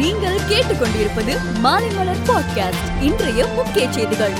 நீங்கள் கேட்டுக்கொண்டிருப்பது மாலைமலர் பாட்காஸ்ட் இன்றைய முக்கிய செய்திகள்.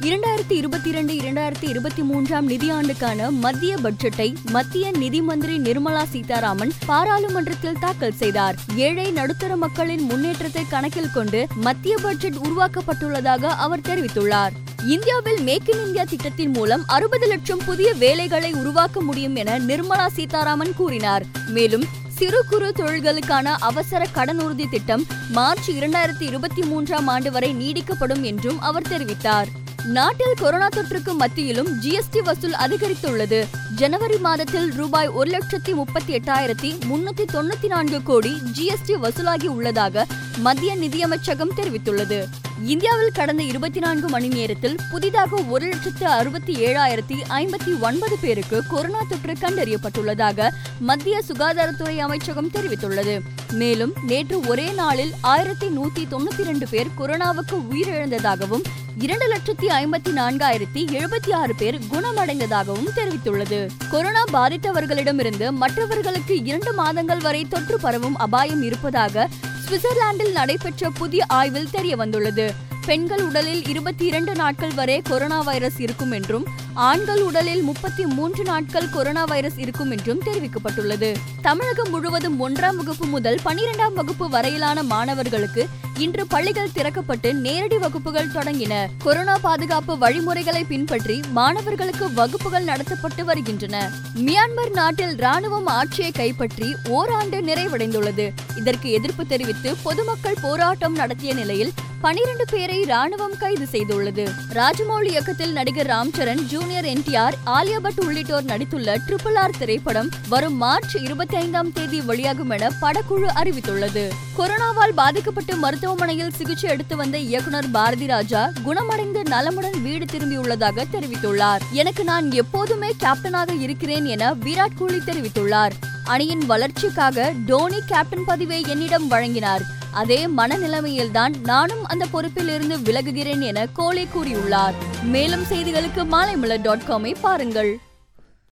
இரண்டாயிரத்தி இருபத்தி இரண்டு இரண்டாயிரத்தி இருபத்தி மூன்றாம் நிதியாண்டுக்கான மத்திய பட்ஜெட்டை மத்திய நிதி மந்திரி நிர்மலா சீதாராமன் பாராளுமன்றத்தில் தாக்கல் செய்தார். ஏழை நடுத்தர மக்களின் முன்னேற்றத்தை கணக்கில் கொண்டு மத்திய பட்ஜெட் உருவாக்கப்பட்டுள்ளதாக அவர் தெரிவித்துள்ளார். இந்தியாவில் மேக் இன் இந்தியா திட்டத்தின் மூலம் அறுபது லட்சம் புதிய வேலைகளை உருவாக்க முடியும் என நிர்மலா சீதாராமன் கூறினார். மேலும் சிறு குறு தொழில்களுக்கான அவசர கடனுறுதி திட்டம் மார்ச் இரண்டாயிரத்தி இருபத்தி மூன்றாம் ஆண்டு வரை நீடிக்கப்படும் என்றும் அவர் தெரிவித்தார். நாட்டில் கொரோனா தொற்றுக்கு மத்தியிலும் ஜிஎஸ்டி வசூல் அதிகரித்துள்ளது. ஜனவரி மாதத்தில் ரூபாய் ஒரு லட்சத்தி முப்பத்தி எட்டாயிரத்தி முன்னூத்தி தொண்ணூத்தி நான்கு கோடி ஜிஎஸ்டி வசூலாகி உள்ளதாக மத்திய நிதியமைச்சகம் தெரிவித்துள்ளது. இந்தியாவில் கடந்த இருபத்தி நான்கு மணி நேரத்தில் புதிதாக ஒரு லட்சத்து அறுபத்தி ஏழாயிரத்தி ஐம்பத்தி ஒன்பது பேருக்கு கொரோனா தொற்று கண்டறியப்பட்டுள்ளதாக மத்திய சுகாதாரத்துறை அமைச்சகம் தெரிவித்துள்ளது. மேலும் நேற்று ஒரே நாளில் ஆயிரத்தி நூத்தி தொண்ணூத்தி இரண்டு பேர் கொரோனாவுக்கு உயிரிழந்ததாகவும் இரண்டு லட்சத்தி ஐம்பத்தி நான்காயிரத்தி எழுபத்தி ஆறு பேர் குணமடைந்ததாகவும் தெரிவித்துள்ளது. கொரோனா பாதித்தவர்களிடமிருந்து மற்றவர்களுக்கு இரண்டு மாதங்கள் வரை தொற்று பரவும் அபாயம் இருப்பதாக சுவிட்சர்லாந்தில் நடைபெற்ற புதிய ஆய்வில் தெரிய வந்துள்ளது பெண்கள் உடலில் இருபத்தி இரண்டு நாட்கள் வரை கொரோனா வைரஸ் இருக்கும் என்றும் ஆண்கள் உடலில் முப்பத்தி மூன்று நாட்கள் கொரோனா வைரஸ் இருக்கும் என்றும் தெரிவிக்கப்பட்டுள்ளது. தமிழகம் முழுவதும் ஒன்றாம் வகுப்பு முதல் பனிரெண்டாம் வகுப்பு வரையிலான மாணவர்களுக்கு இன்று பள்ளிகள் திறக்கப்பட்டு நேரடி வகுப்புகள் தொடங்கின. கொரோனா பாதுகாப்பு வழிமுறைகளை பின்பற்றி மாணவர்களுக்கு வகுப்புகள் நடத்தப்பட்டு வருகின்றன. மியான்மர் நாட்டில் ராணுவம் ஆட்சியை கைப்பற்றி ஓராண்டு நிறைவடைந்துள்ளது. இதற்கு எதிர்ப்பு தெரிவித்து பொதுமக்கள் போராட்டம் நடத்திய நிலையில் பனிரெண்டு பேரை ராணுவம் கைது செய்துள்ளது. ராஜமௌலி இயக்கத்தில் நடிகர் ராம்சரண் ஜூனியர் என்டிஆர் ஆலியா பட் உள்ளிட்டோர் நடித்துள்ள ட்ரிபிள் ஆர் திரைப்படம் வரும் மார்ச் இருபத்தி ஐந்தாம் தேதி வெளியாகும் என படக்குழு அறிவித்துள்ளது. கொரோனாவால் பாதிக்கப்பட்டு மருத்துவமனையில் சிகிச்சை எடுத்து வந்த இயக்குனர் பாரதி ராஜா குணமடைந்து நலமுடன் வீடு திரும்பியுள்ளதாக தெரிவித்துள்ளார். எனக்கு நான் எப்போதுமே கேப்டனாக இருக்கிறேன் என விராட் கோலி தெரிவித்துள்ளார். அணியின் வளர்ச்சிக்காக டோனி கேப்டன் பதிவை என்னிடம் வழங்கினார். அதே மனநிலைமையில்தான் நானும் அந்த பொறுப்பில் இருந்து விலகுகிறேன் என கோலி கூறியுள்ளார். மேலும் செய்திகளுக்கு மாலைமலர் டாட் காமை பாருங்கள்.